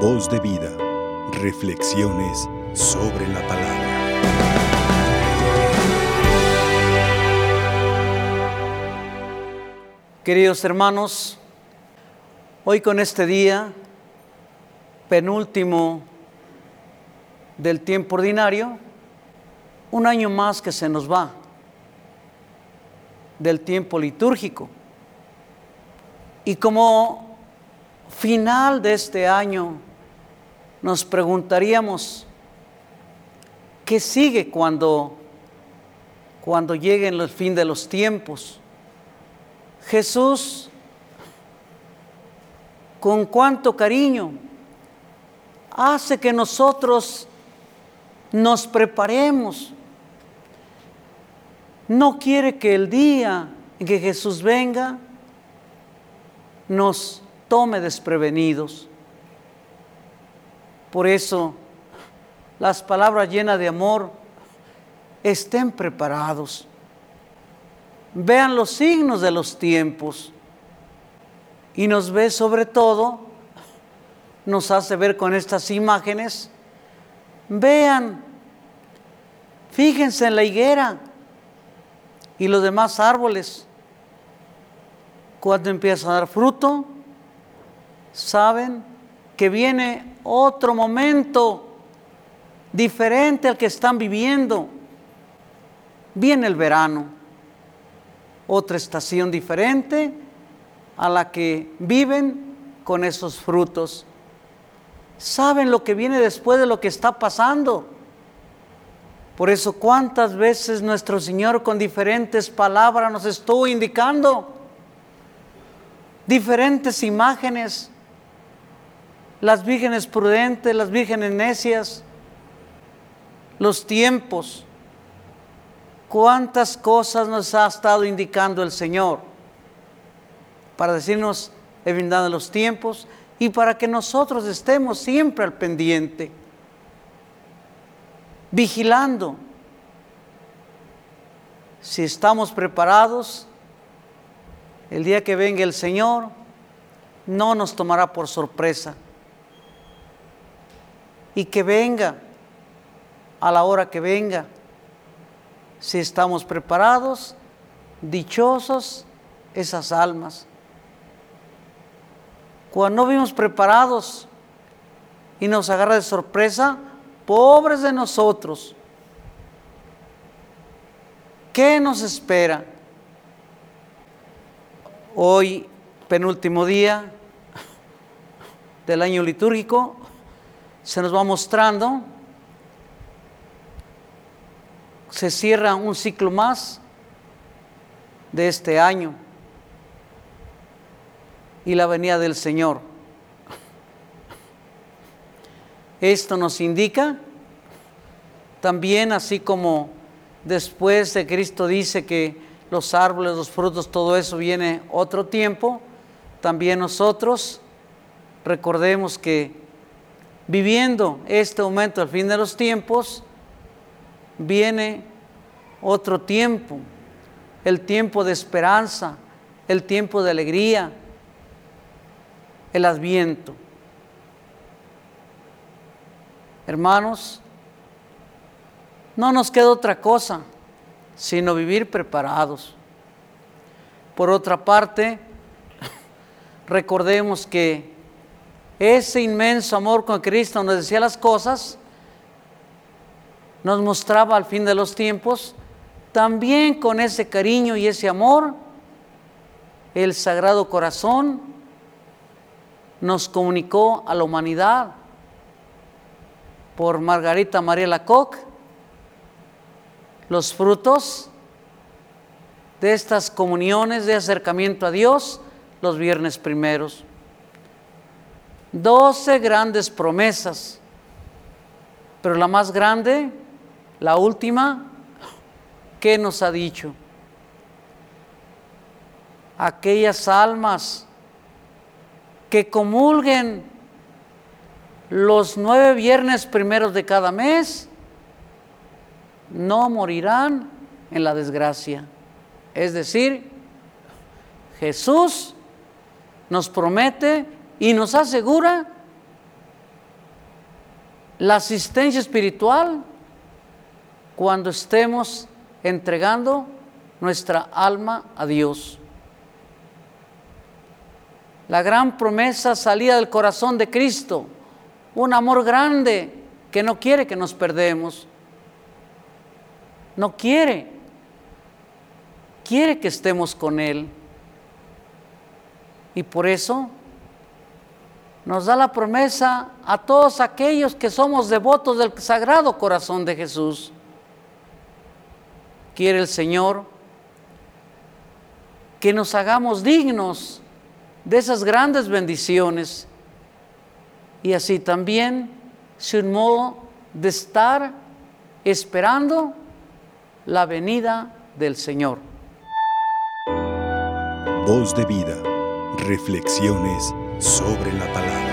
Voz de vida. Reflexiones sobre la palabra. Queridos hermanos, hoy con este día, penúltimo del tiempo ordinario, un año más que se nos va del tiempo litúrgico. Y como final de este año, nos preguntaríamos, ¿qué sigue cuando, cuando llegue el fin de los tiempos? Jesús, con cuánto cariño, hace que nosotros nos preparemos. No quiere que el día en que Jesús venga nos tome desprevenidos. Por eso, las palabras llenas de amor, estén preparados. Vean los signos de los tiempos. Y nos ve sobre todo, nos hace ver con estas imágenes. Vean, fíjense en la higuera y los demás árboles. Cuando empieza a dar fruto, saben que viene otro momento diferente al que están viviendo. Viene el verano, otra estación diferente a la que viven con esos frutos. Saben lo que viene después de lo que está pasando. Por eso cuántas veces nuestro Señor con diferentes palabras nos estuvo indicando diferentes imágenes las vírgenes prudentes, las vírgenes necias, los tiempos. ¿Cuántas cosas nos ha estado indicando el Señor para decirnos el de los tiempos y para que nosotros estemos siempre al pendiente, vigilando si estamos preparados el día que venga el Señor, no nos tomará por sorpresa y que venga a la hora que venga. Si estamos preparados, dichosos esas almas. Cuando no vimos preparados y nos agarra de sorpresa, pobres de nosotros. ¿Qué nos espera? Hoy, penúltimo día del año litúrgico, se nos va mostrando, se cierra un ciclo más de este año y la venida del Señor. Esto nos indica también, así como después de Cristo dice que los árboles, los frutos, todo eso viene otro tiempo, también nosotros recordemos que viviendo este momento al fin de los tiempos, viene otro tiempo, el tiempo de esperanza, el tiempo de alegría, el adviento. Hermanos, no nos queda otra cosa sino vivir preparados. Por otra parte, recordemos que ese inmenso amor con Cristo nos decía las cosas, nos mostraba al fin de los tiempos, también con ese cariño y ese amor, el Sagrado Corazón nos comunicó a la humanidad por Margarita María Lacoque los frutos de estas comuniones de acercamiento a Dios los viernes primeros. Doce grandes promesas, pero la más grande, la última, ¿qué nos ha dicho? Aquellas almas que comulguen los nueve viernes primeros de cada mes, no morirán en la desgracia. Es decir, Jesús nos promete y nos asegura la asistencia espiritual cuando estemos entregando nuestra alma a Dios. La gran promesa salía del corazón de Cristo, un amor grande que no quiere que nos perdemos. No quiere. Quiere que estemos con Él. Y por eso nos da la promesa a todos aquellos que somos devotos del Sagrado Corazón de Jesús. Quiere el Señor que nos hagamos dignos de esas grandes bendiciones y así también es un modo de estar esperando la venida del Señor. Voz de vida, reflexiones sobre la palabra.